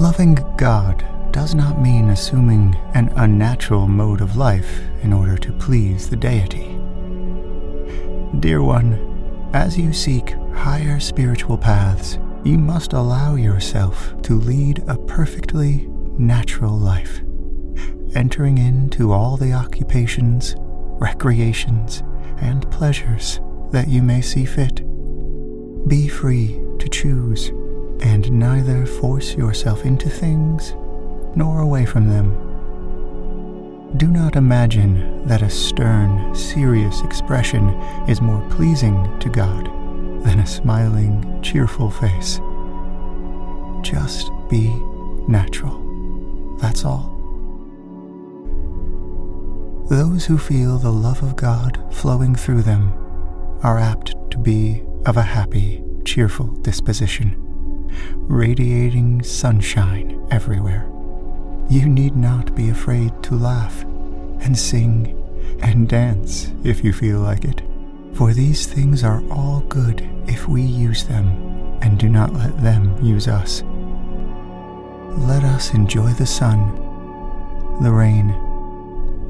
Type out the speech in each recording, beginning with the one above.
Loving God does not mean assuming an unnatural mode of life in order to please the deity. Dear one, as you seek higher spiritual paths, you must allow yourself to lead a perfectly natural life, entering into all the occupations, recreations, and pleasures that you may see fit. Be free to choose and neither force yourself into things nor away from them. Do not imagine that a stern, serious expression is more pleasing to God than a smiling, cheerful face. Just be natural. That's all. Those who feel the love of God flowing through them are apt to be of a happy, cheerful disposition, radiating sunshine everywhere. You need not be afraid to laugh and sing and dance if you feel like it, for these things are all good if we use them and do not let them use us. Let us enjoy the sun, the rain,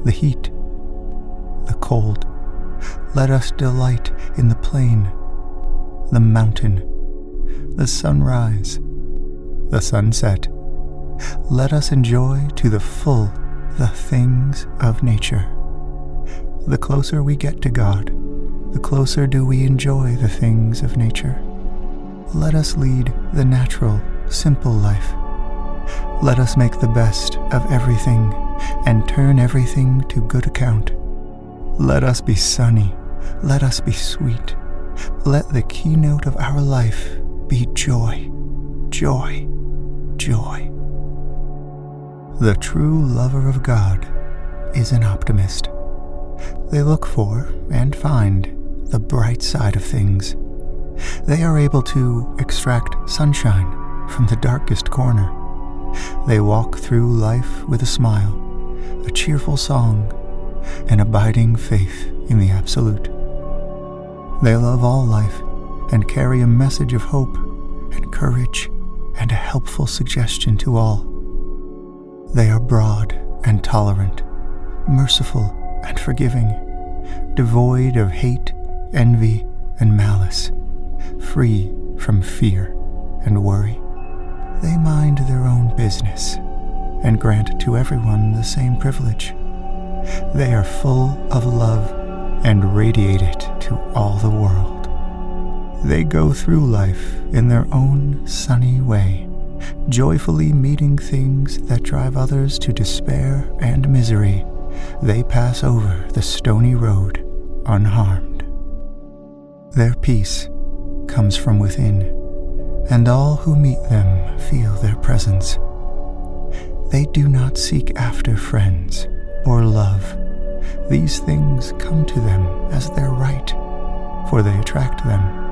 the heat, the cold. Let us delight in the plain, the mountain, the sunrise, the sunset. Let us enjoy to the full the things of nature. The closer we get to God, the closer do we enjoy the things of nature. Let us lead the natural, simple life. Let us make the best of everything and turn everything to good account. Let us be sunny. Let us be sweet. Let the keynote of our life be joy, joy, joy. The true lover of God is an optimist. They look for and find the bright side of things. They are able to extract sunshine from the darkest corner. They walk through life with a smile, a cheerful song, an abiding faith in the Absolute. They love all life and carry a message of hope and courage and a helpful suggestion to all. They are broad and tolerant, merciful and forgiving, devoid of hate, envy, and malice, free from fear and worry. They mind their own business and grant to everyone the same privilege. They are full of love and radiate it to all the world. They go through life in their own sunny way joyfully meeting things that drive others to despair and misery, they pass over the stony road unharmed. Their peace comes from within, and all who meet them feel their presence. They do not seek after friends or love. These things come to them as their right, for they attract them.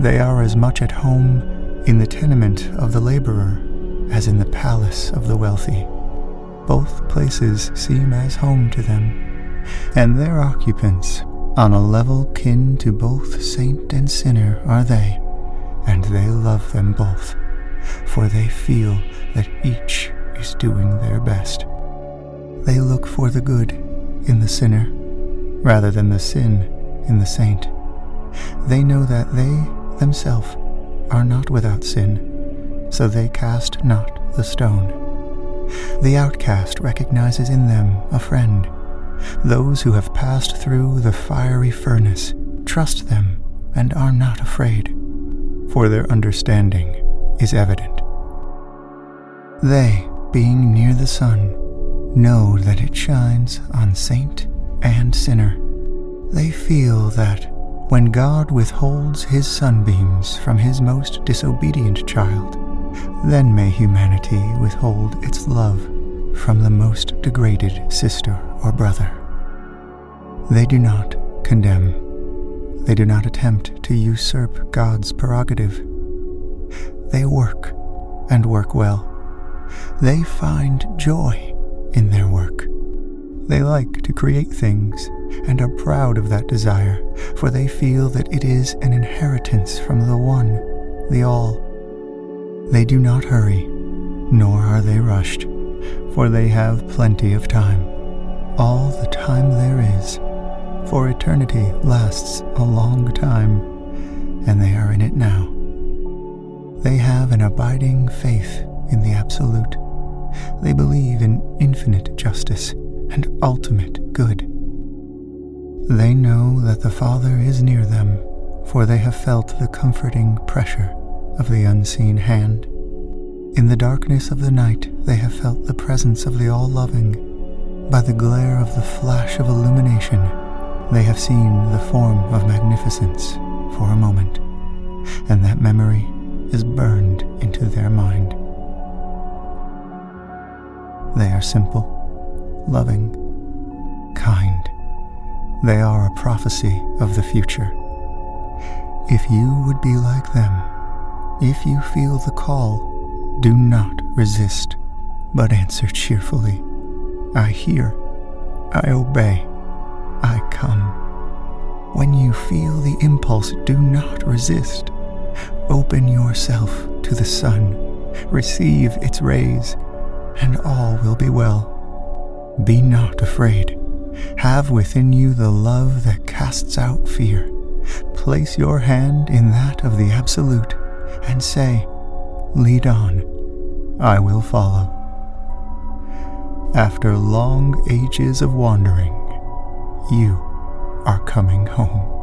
They are as much at home in the tenement of the laborer as in the palace of the wealthy. Both places seem as home to them, and their occupants, on a level kin to both saint and sinner, are they, and they love them both, for they feel that each is doing their best. They look for the good in the sinner rather than the sin in the saint. They know that they themselves are not without sin, so they cast not the stone. The outcast recognizes in them a friend. Those who have passed through the fiery furnace trust them and are not afraid, for their understanding is evident. They, being near the sun, know that it shines on saint and sinner. They feel that when God withholds his sunbeams from his most disobedient child, then may humanity withhold its love from the most degraded sister or brother. They do not condemn. They do not attempt to usurp God's prerogative. They work and work well. They find joy in their work. They like to create things and are proud of that desire, for they feel that it is an inheritance from the One, the All. They do not hurry, nor are they rushed, for they have plenty of time, all the time there is, for eternity lasts a long time, and they are in it now. They have an abiding faith in the Absolute. They believe in infinite justice and ultimate good. They know that the Father is near them, for they have felt the comforting pressure of the unseen hand. In the darkness of the night, they have felt the presence of the All Loving. By the glare of the flash of illumination, they have seen the form of magnificence for a moment, and that memory is burned into their mind. They are simple, loving, kind. They are a prophecy of the future. If you would be like them, if you feel the call, do not resist, but answer cheerfully. I hear, I obey, I come. When you feel the impulse, do not resist. Open yourself to the sun, receive its rays, and all will be well. Be not afraid. Have within you the love that casts out fear. Place your hand in that of the Absolute and say, Lead on, I will follow. After long ages of wandering, you are coming home.